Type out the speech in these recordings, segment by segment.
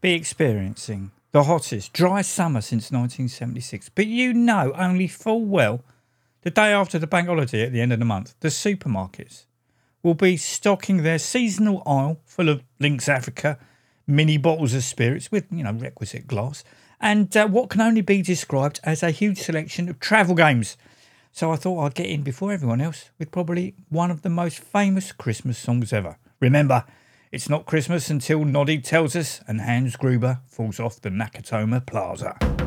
be experiencing the hottest, dry summer since 1976. But you know only full well the day after the bank holiday at the end of the month, the supermarkets will be stocking their seasonal aisle full of Lynx Africa, mini bottles of spirits with, you know, requisite glass, and uh, what can only be described as a huge selection of travel games. So I thought I'd get in before everyone else with probably one of the most famous Christmas songs ever. Remember, it's not Christmas until Noddy tells us and Hans Gruber falls off the Nakatomi Plaza.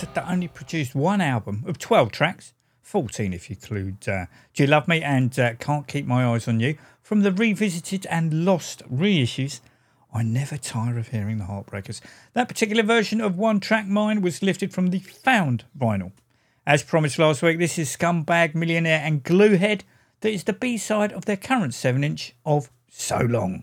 band that only produced one album of 12 tracks, 14 if you include uh, Do You Love Me and uh, Can't Keep My Eyes on You, from the revisited and lost reissues. I never tire of hearing the Heartbreakers. That particular version of One Track Mind was lifted from the found vinyl. As promised last week, this is Scumbag Millionaire and Gluehead that is the B side of their current 7 inch of So Long.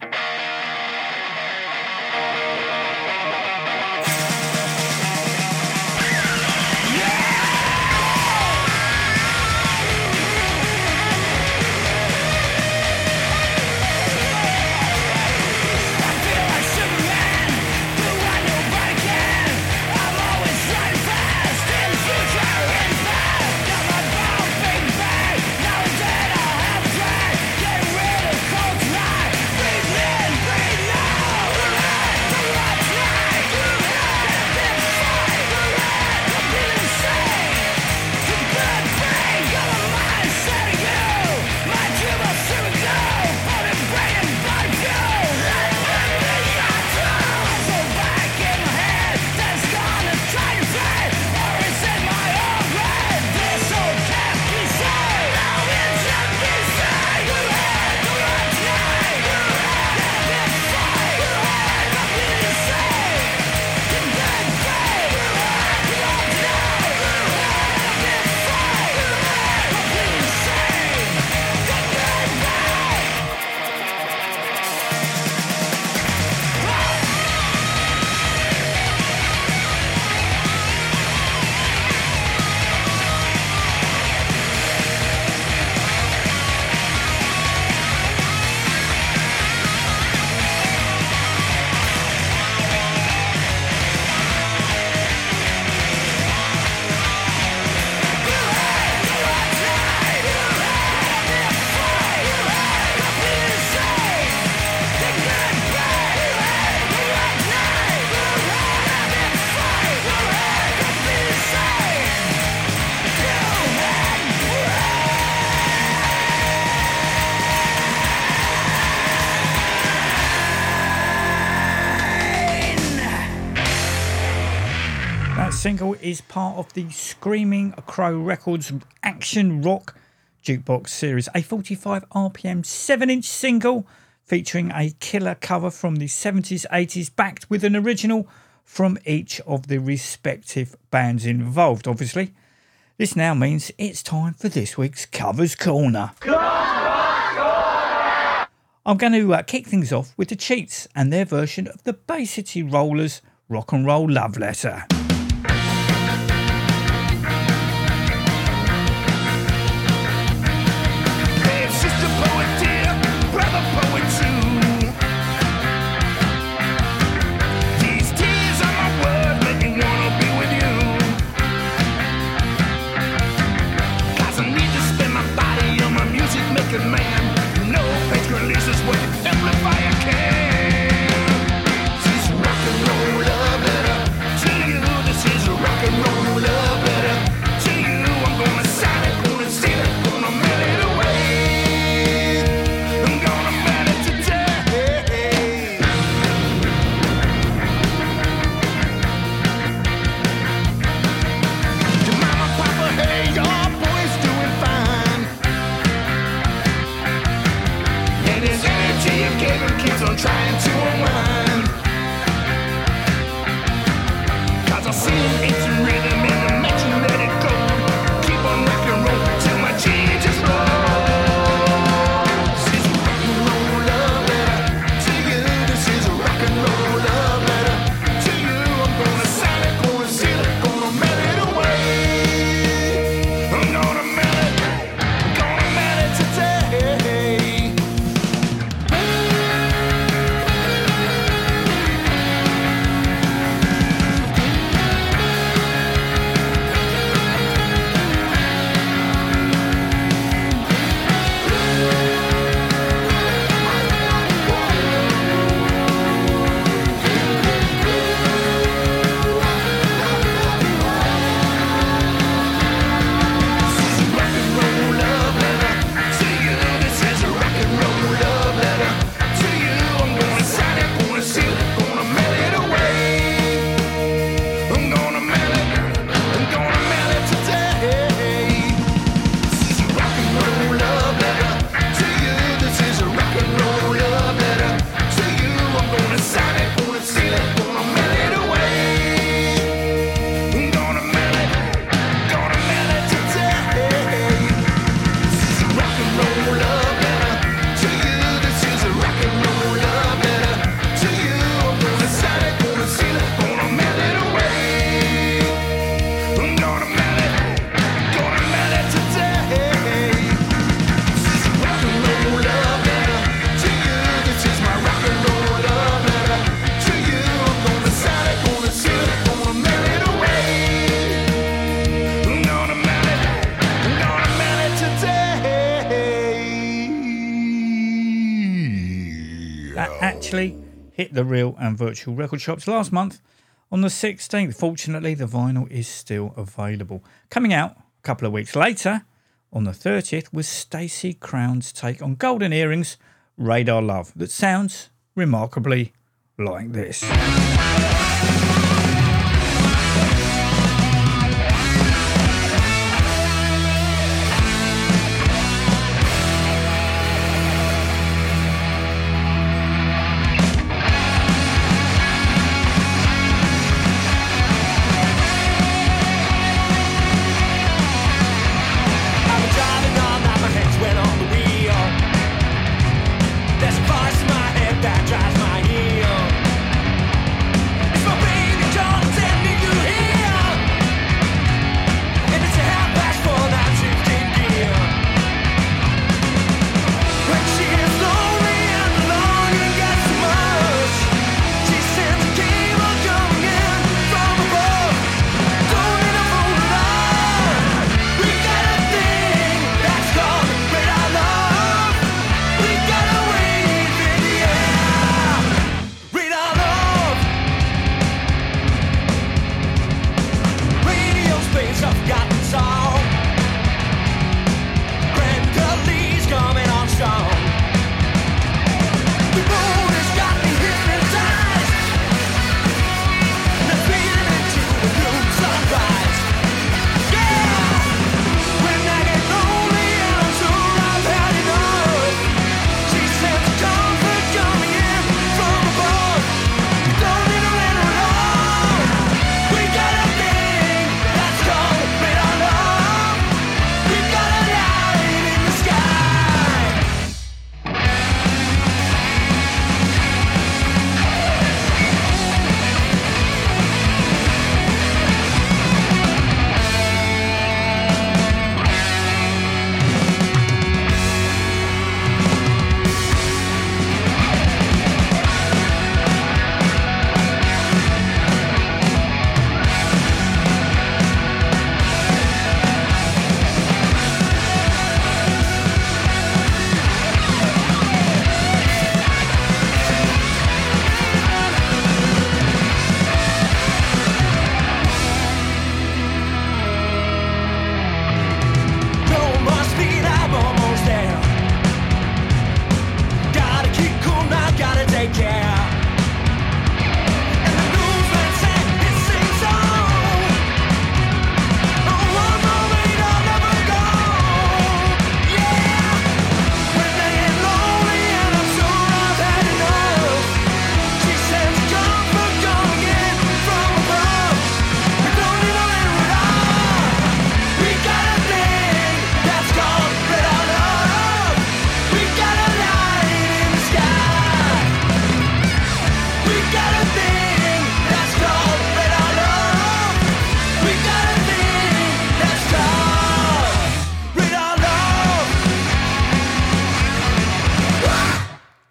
is part of the Screaming Crow Records Action Rock Jukebox series, a 45 RPM 7 inch single featuring a killer cover from the 70s, 80s, backed with an original from each of the respective bands involved, obviously. This now means it's time for this week's Covers Corner. I'm going to uh, kick things off with the Cheats and their version of the Bay City Rollers' Rock and Roll Love Letter. hit the real and virtual record shops last month on the 16th. Fortunately, the vinyl is still available. Coming out a couple of weeks later on the 30th was Stacy Crowne's take on Golden Earring's Radar Love that sounds remarkably like this.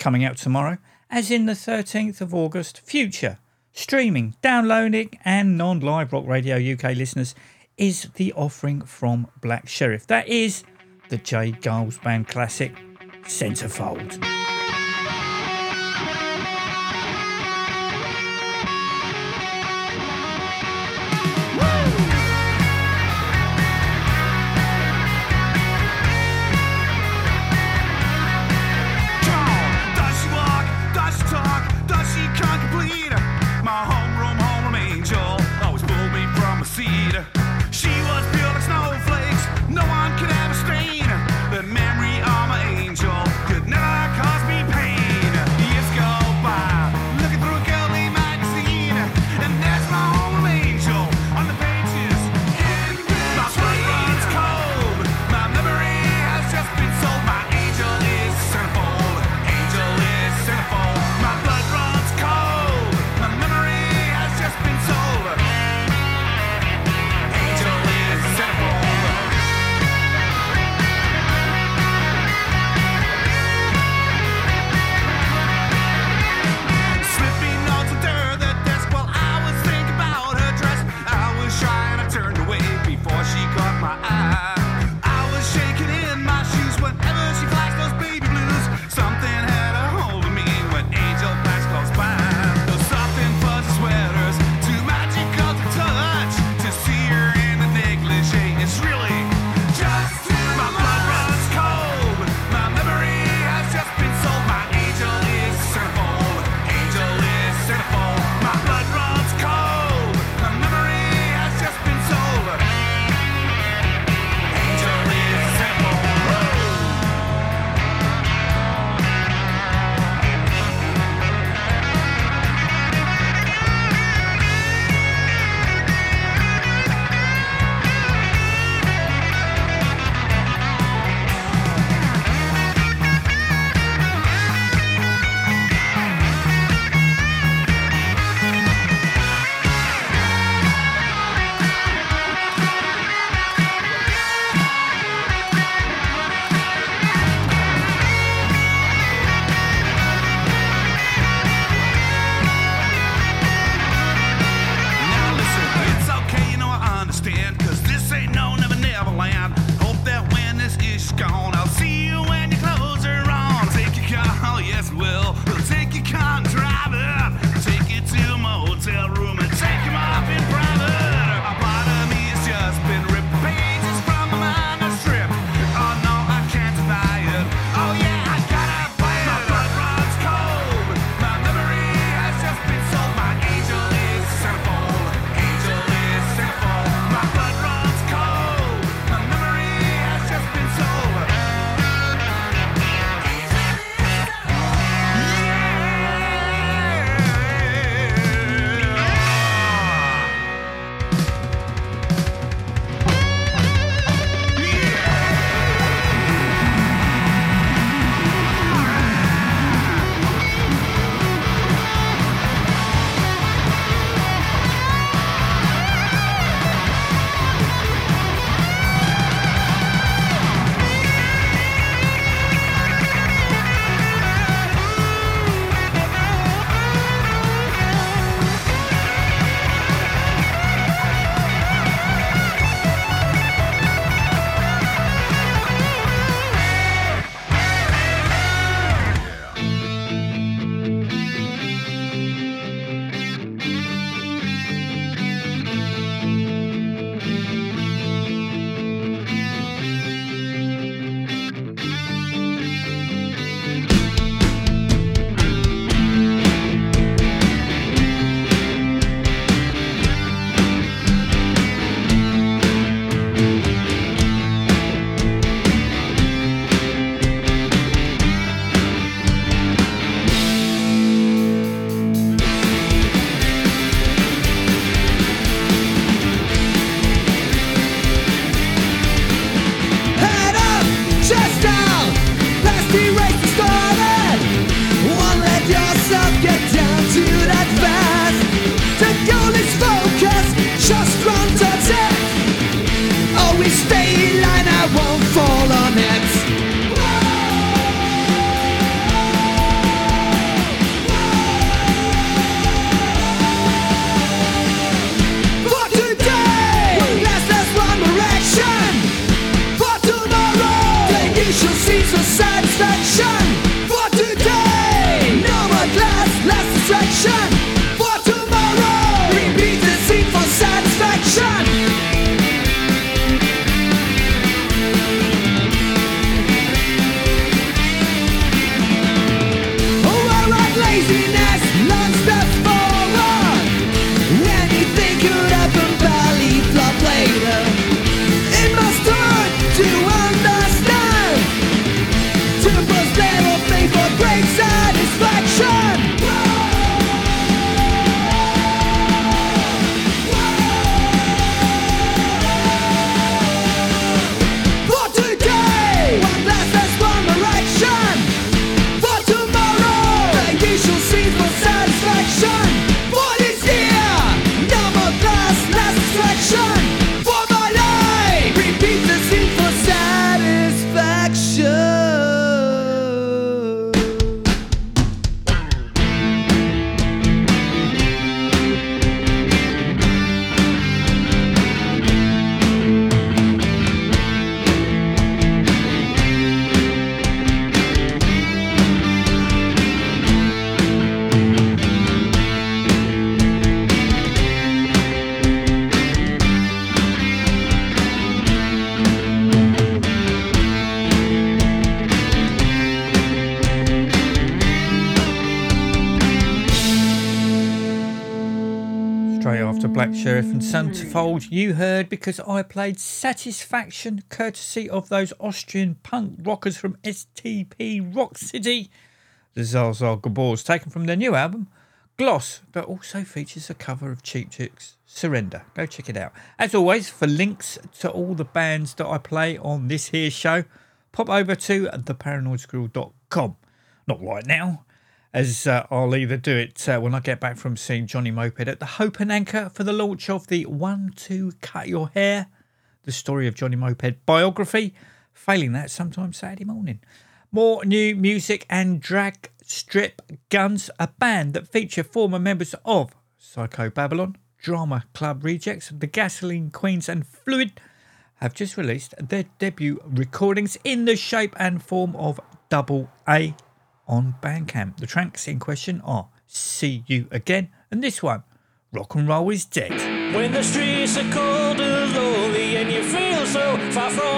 Coming out tomorrow, as in the 13th of August. Future, streaming, downloading, and non live Rock Radio UK listeners is the offering from Black Sheriff. That is the J. Geils Band classic, Centerfold. great and Centerfold, mm. you heard because I played Satisfaction, courtesy of those Austrian punk rockers from STP Rock City. The Zsa Zsa Gabors, taken from their new album, Gloss, that also features a cover of Cheap Trick's, Surrender. Go check it out. As always, for links to all the bands that I play on this here show, pop over to theparanoidsquirrel.com. Not right now, as uh, I'll either do it uh, when I get back from seeing Johnny Moped at the Hope and Anchor for the launch of the One Two Cut Your Hair, the story of Johnny Moped biography. Failing that, sometime Saturday morning. More new music and drag strip guns, a band that feature former members of Psycho Babylon, Drama Club Rejects, the Gasoline Queens, and Fluid have just released their debut recordings in the shape and form of Double A on Bandcamp. The tracks in question are See You Again and this one, Rock and Roll is Dead. When the streets are cold and lonely and you feel so far from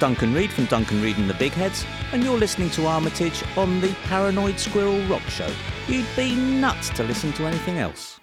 Duncan Reid from Duncan Reid and the Big Heads, and you're listening to Armitage on the Paranoid Squirrel Rock Show. You'd be nuts to listen to anything else.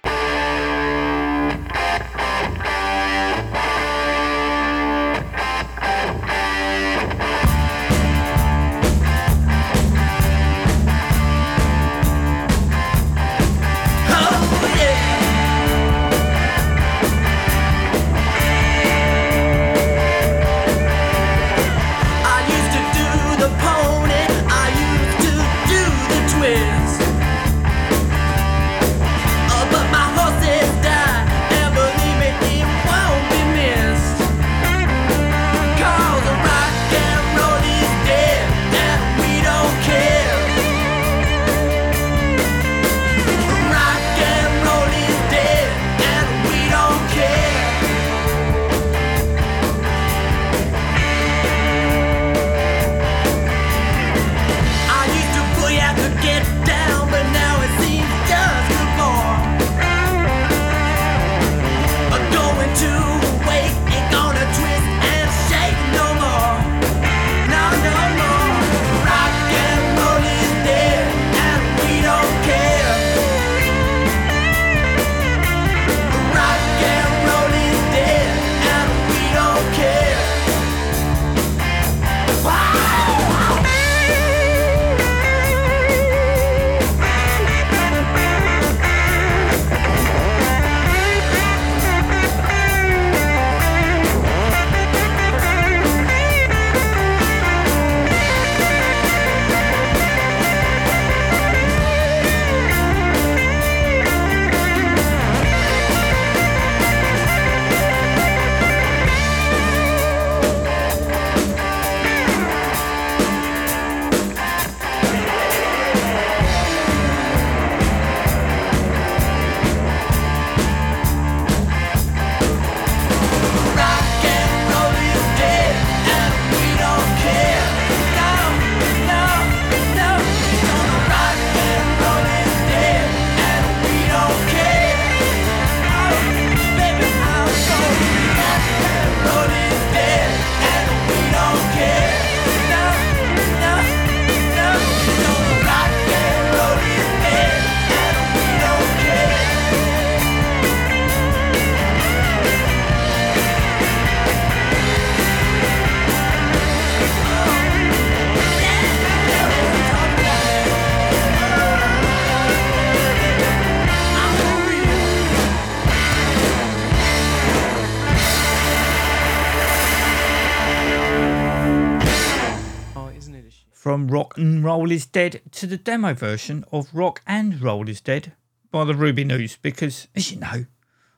And Roll is Dead to the demo version of Rock and Roll is Dead by the Rubinoos because, as you know,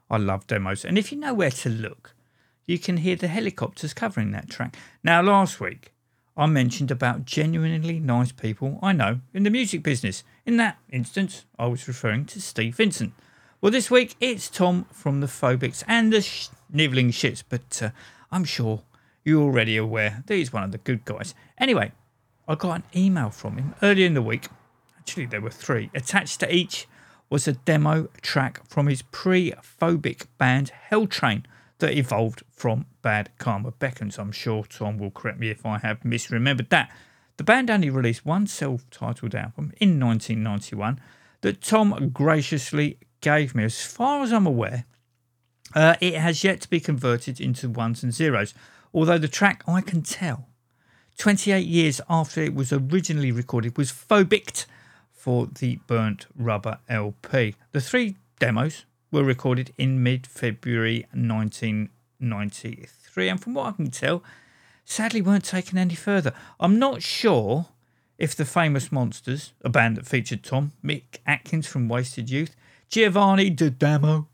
I love demos. And if you know where to look, you can hear the helicopters covering that track. Now, last week, I mentioned about genuinely nice people I know in the music business. In that instance, I was referring to Steve Vincent. Well, this week it's Tom from the Phobics and the Snivelling Shits, but uh, I'm sure you're already aware that he's one of the good guys. Anyway, I got an email from him earlier in the week. Actually, there were three. Attached to each was a demo track from his pre phobic band Helltrain that evolved from Bad Karma Beckons. I'm sure Tom will correct me if I have misremembered that. The band only released one self titled album in 1991 that Tom graciously gave me. As far as I'm aware, uh, it has yet to be converted into ones and zeros, although the track I can tell 28 years after it was originally recorded, was phobicked for the Burnt Rubber LP. The three demos were recorded in mid February 1993, and from what I can tell, sadly weren't taken any further. I'm not sure if the Famous Monsters, a band that featured Tom, Mick Atkins from Wasted Youth, Giovanni D'Adamo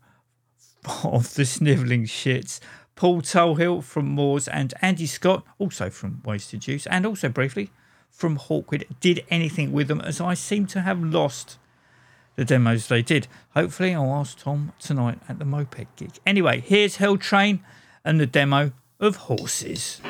of the Snivelling Shits, Paul Tollhill from Moors, and Andy Scott, also from Wasted Youth, and also briefly from Hawkwind, did anything with them as I seem to have lost the demos they did. Hopefully, I'll ask Tom tonight at the Moped gig. Anyway, here's Helltrain and the demo of Horses.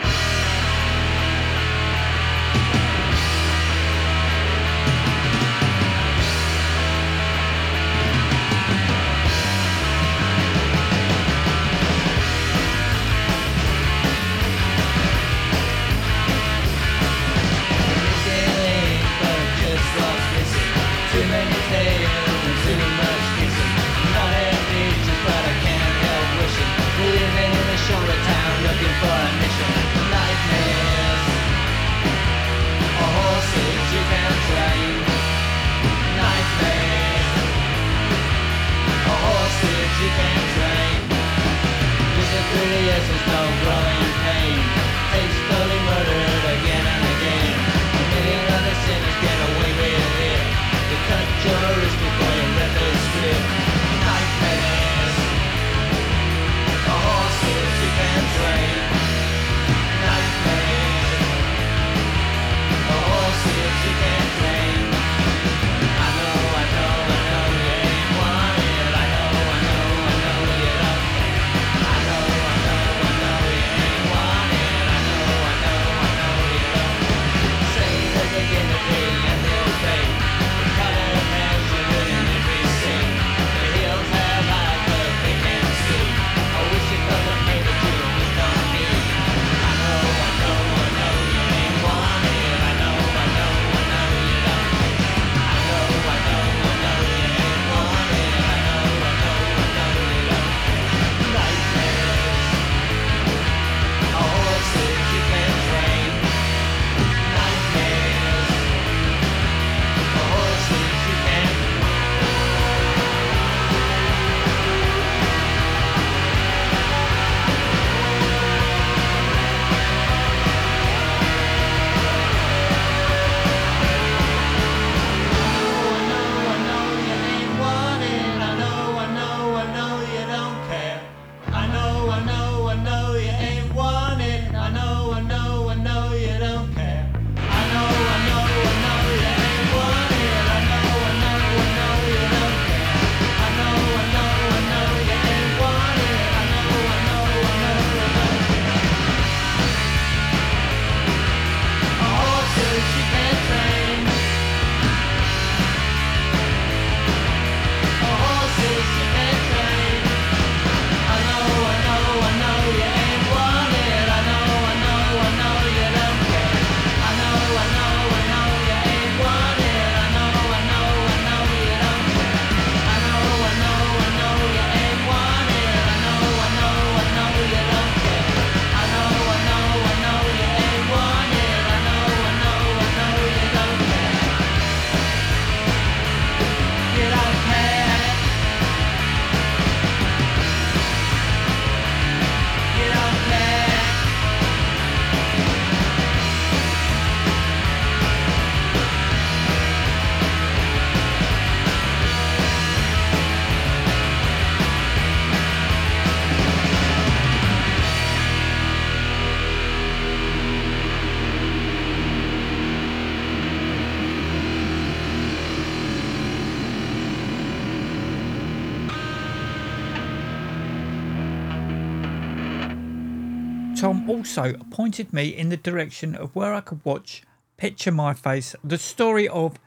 Tom also pointed me in the direction of where I could watch Picture My Face, the story of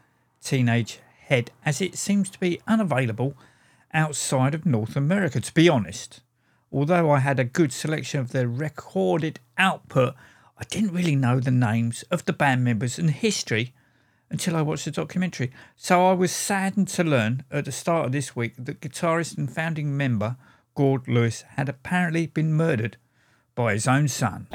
Teenage Head, as it seems to be unavailable outside of North America. To be honest, although I had a good selection of their recorded output, I didn't really know the names of the band members and history until I watched the documentary. So I was saddened to learn at the start of this week that guitarist and founding member Gord Lewis had apparently been murdered by his own son.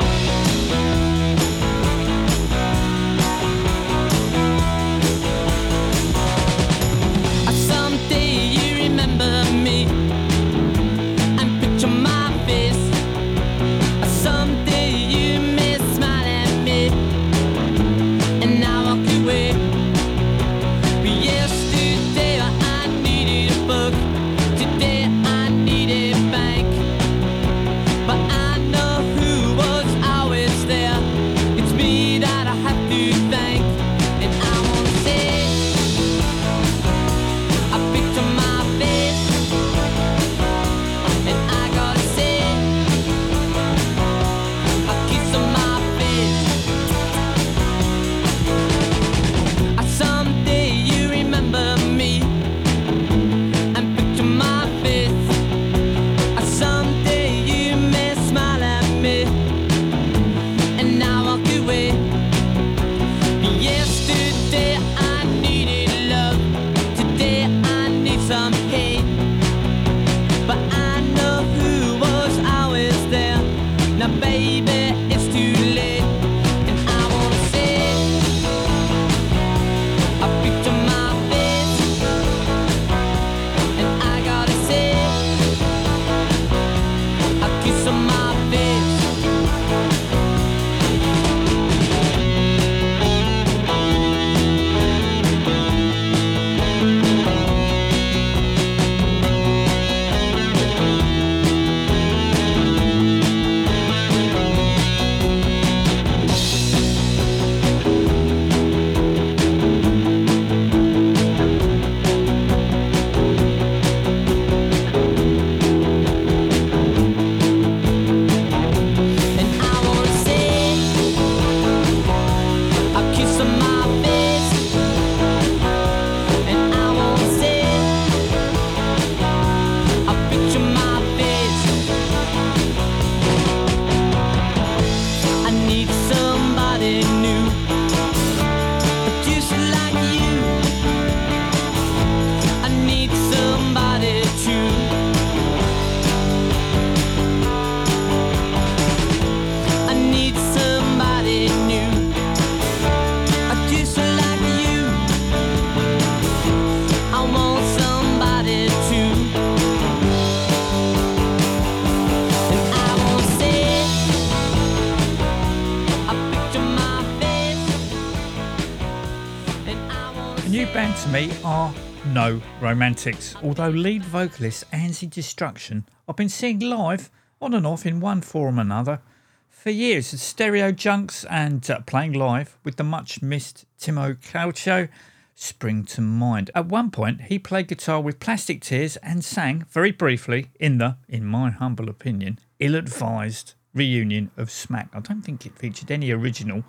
Romantics, although lead vocalist Anzi Destruction I've been seeing live on and off in one form or another for years at Stereo Junks and uh, playing live with the much missed Timo Kaltio spring to mind. At one point, he played guitar with Plastic Tears and sang very briefly in the, in my humble opinion, ill advised reunion of Smack. I don't think it featured any original,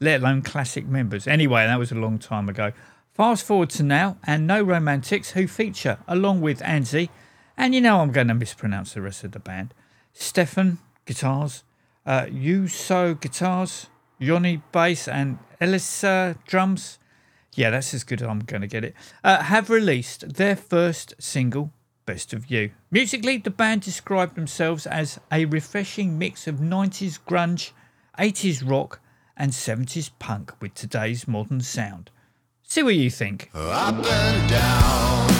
let alone classic members. Anyway, that was a long time ago. Fast forward to now, and No Romantics, who feature along with Anzi, and you know I'm going to mispronounce the rest of the band, Stefan guitars, uh, Yuso guitars, Yoni bass, and Elisa drums. Yeah, that's as good as I'm going to get it. Uh, have released their first single, Best of You. Musically, the band described themselves as a refreshing mix of 90s grunge, 80s rock, and 70s punk with today's modern sound. See what you think. Up and down,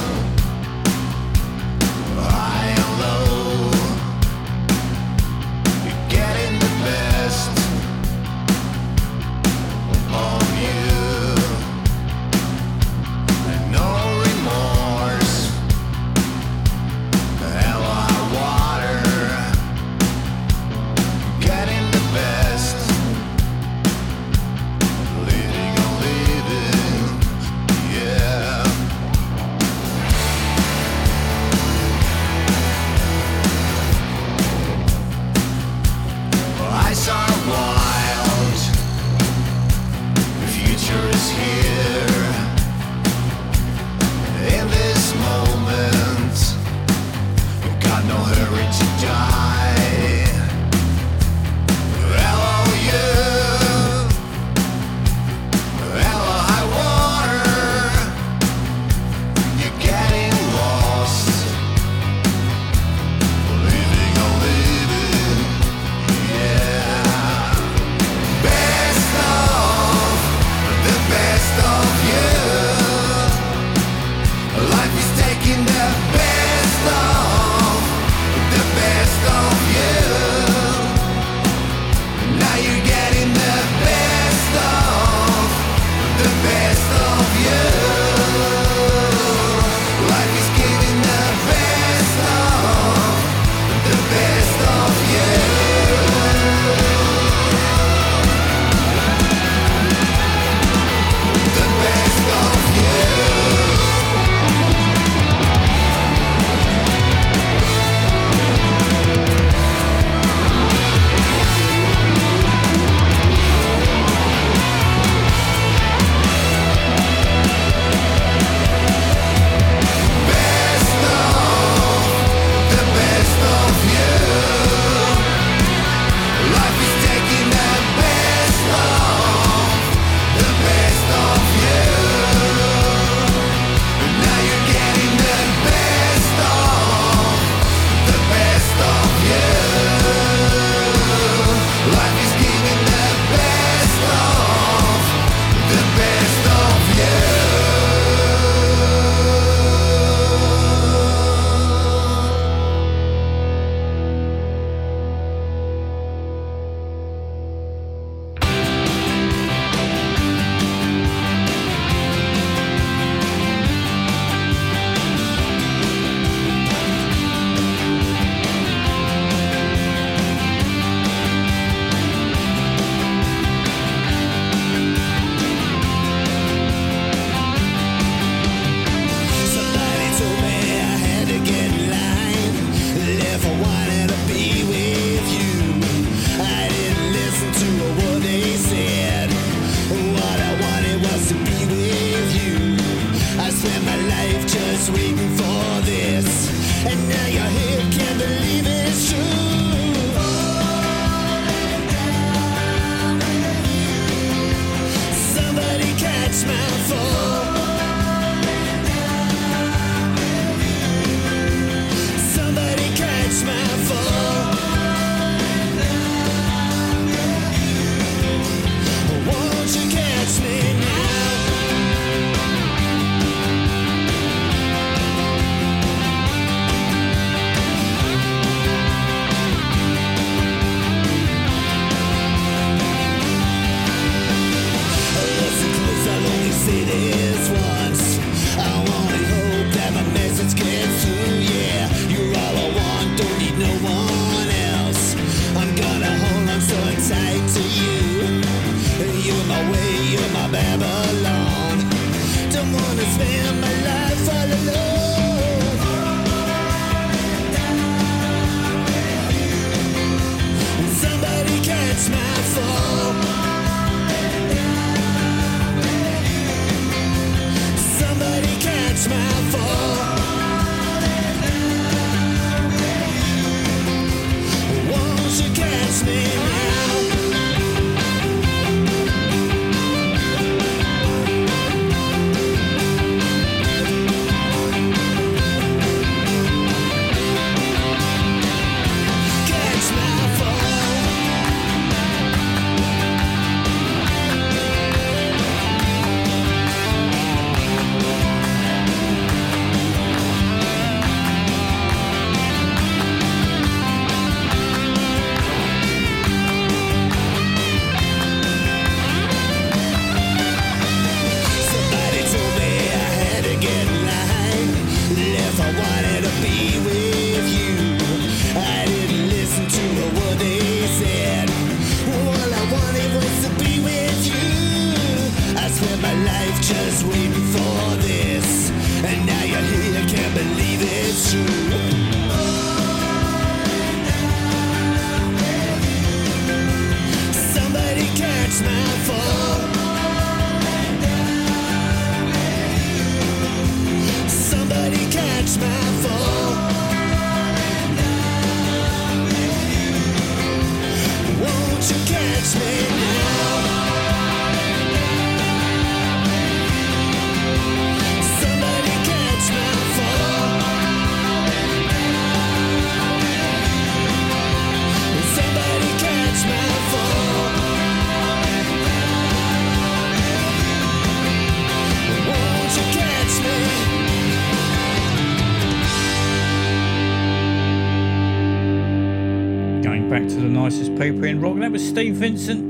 was Steve Vincent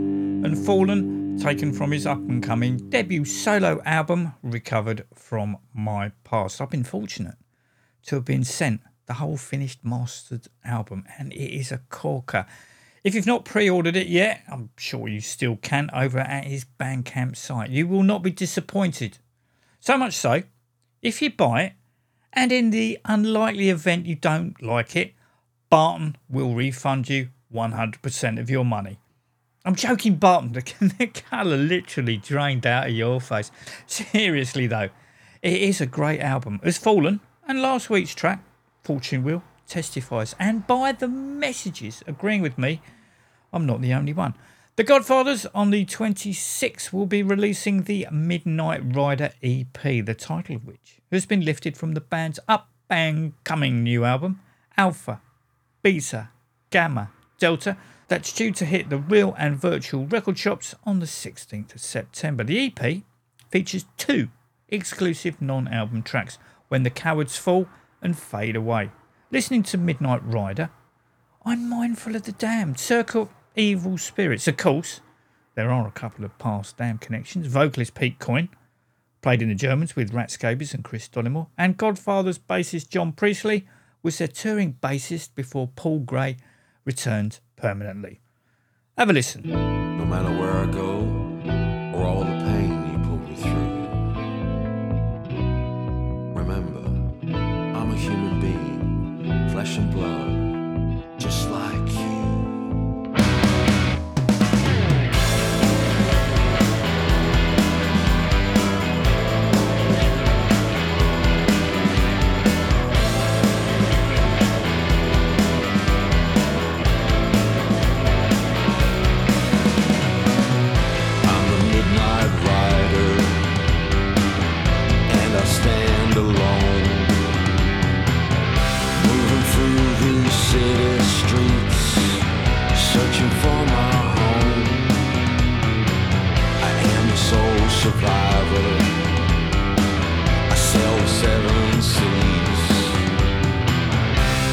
and Fallen, taken from his up and coming debut solo album, Recovered from My Past. I've been fortunate to have been sent the whole finished mastered album, and it is a corker. If you've not pre ordered it yet, I'm sure you still can over at his Bandcamp site. You will not be disappointed. So much so, if you buy it, and in the unlikely event you don't like it, Barton will refund you 100% of your money. I'm joking, Barton. The, colour literally drained out of your face. Seriously, though, it is a great album. It's Fallen, and last week's track, Fortune Wheel, testifies. And by the messages agreeing with me, I'm not the only one. The Godfathers on the 26th will be releasing the Midnight Rider EP, the title of which has been lifted from the band's up and coming new album, Alpha, Beta, Gamma, Delta, that's due to hit the real and virtual record shops on the 16th of September. The EP features two exclusive non album tracks, When the Cowards Fall and Fade Away. Listening to Midnight Rider, I'm mindful of the damned, Circle Evil Spirits. Of course, there are a couple of past damn connections. Vocalist Pete Coyne, played in the Germans with Rat Scabies and Chris Dollimore, and Godfather's bassist John Priestley was their touring bassist before Paul Gray returned permanently. Have a listen. No matter where I go, survivor. I sail seven seas,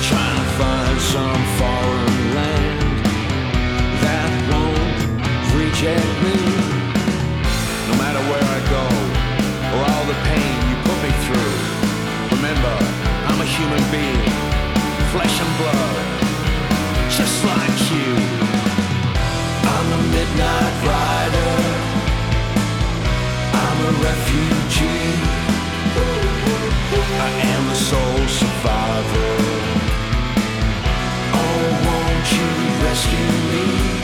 trying to find some foreign land that won't reject me. No matter where I go, or all the pain you put me through. Remember, I'm a human being, flesh and blood, just like you. I'm a midnight rider. A refugee. I am the sole survivor. Oh, won't you rescue me?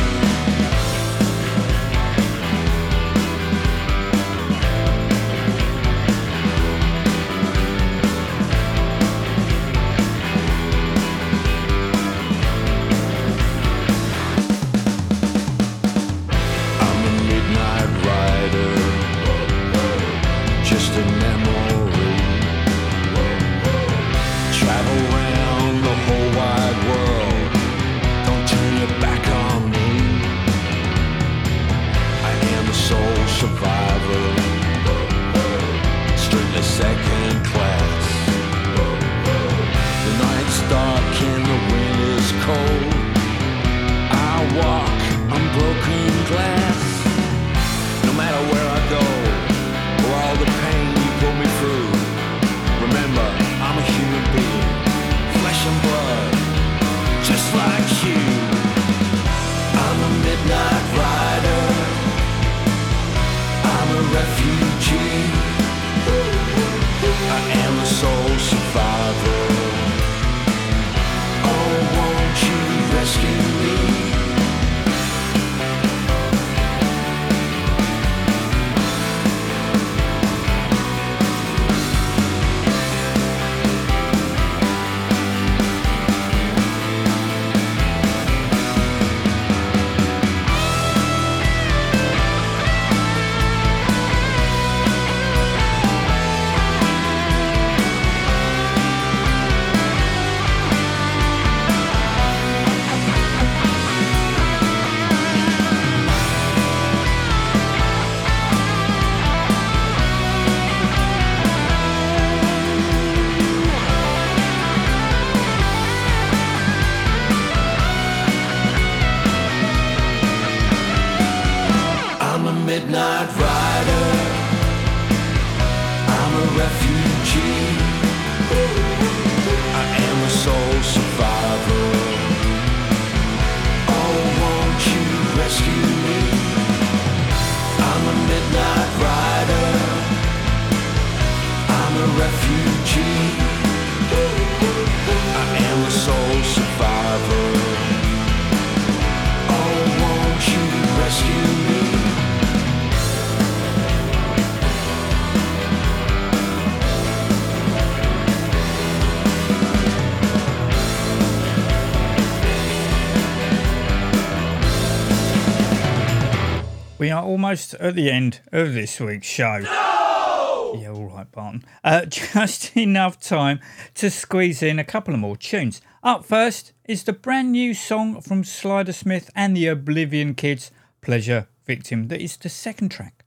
Are almost at the end of this week's show. Yeah, all right, Barton. Uh, just enough time to squeeze in a couple of more tunes. Up first is the brand new song from Slyder Smith and the Oblivion Kids, Pleasure Victim, that is the second track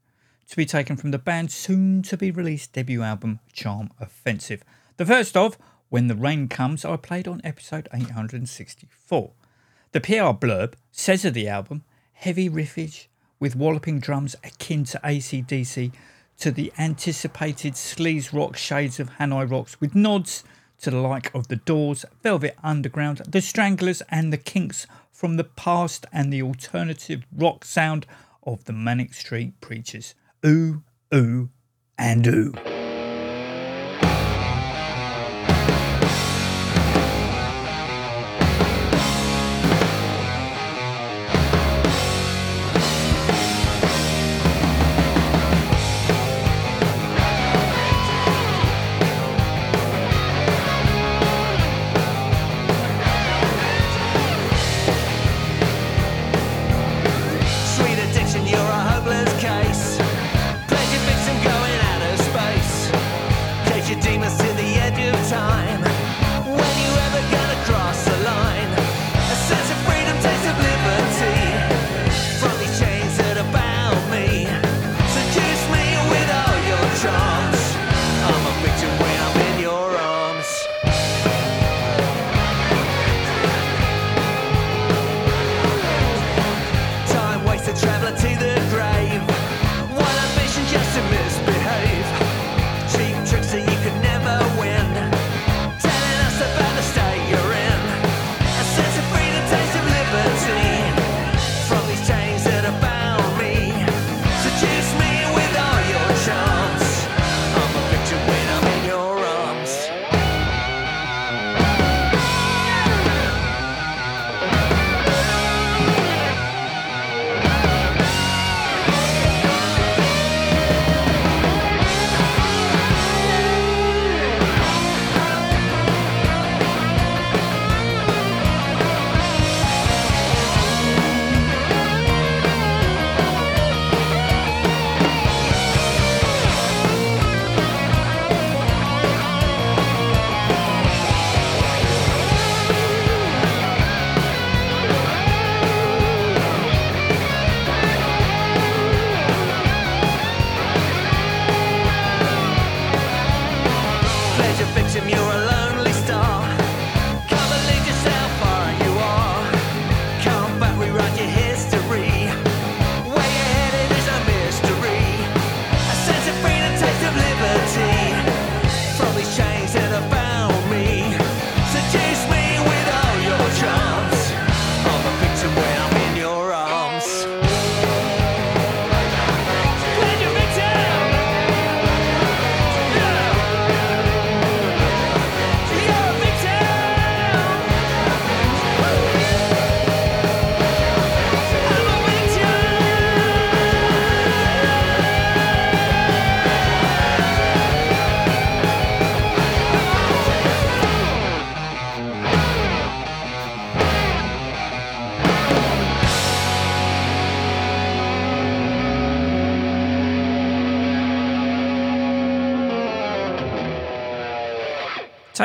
to be taken from the band's soon to be released debut album, Charm Offensive. The first of When the Rain Comes, I played on episode 864. The PR blurb says of the album, heavy riffage with walloping drums akin to ACDC to the anticipated sleaze rock shades of Hanoi Rocks with nods to the like of The Doors, Velvet Underground, The Stranglers and The Kinks from the past and the alternative rock sound of the Manic Street Preachers. Ooh, ooh, and ooh.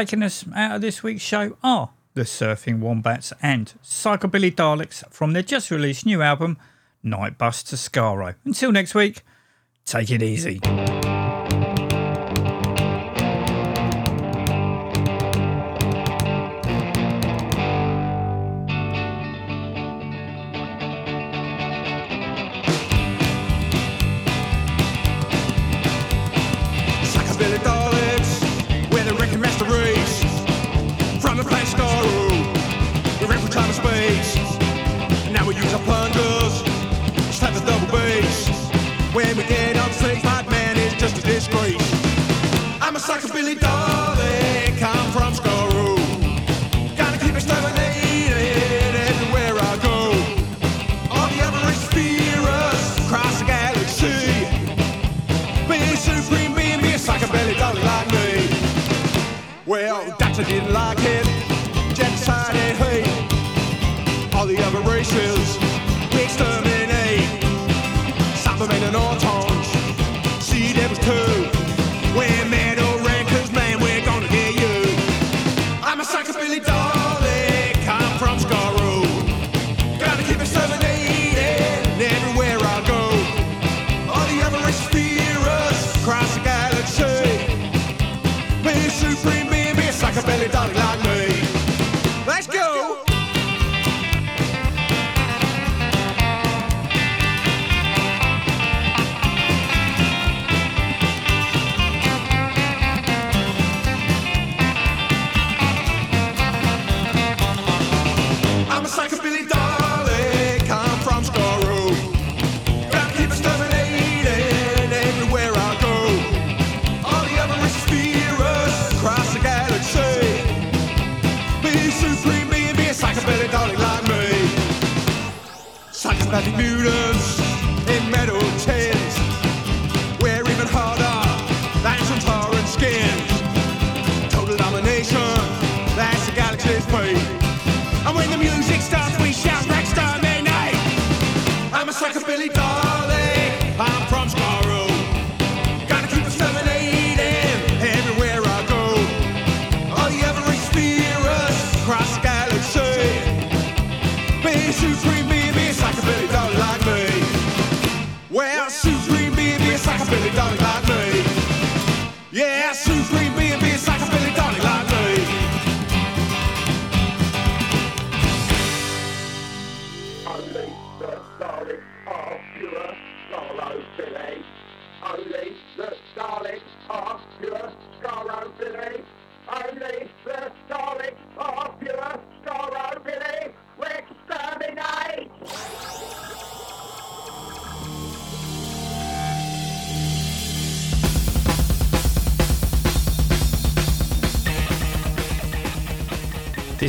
Taking us out of this week's show are the Surfing Wombatz and Psychobilly Daleks from their just released new album, Night Bus to Skaro. Until next week, take it easy. Psychobilly Dalek, I'm from Skaro. Gotta keep exterminated everywhere I go. Fear us across the galaxy. Be supreme, being me a psychobilly Dalek like me. Well, didn't like that's the. And when the music starts, we shout exterminate. I'm a psychobilly Dalek,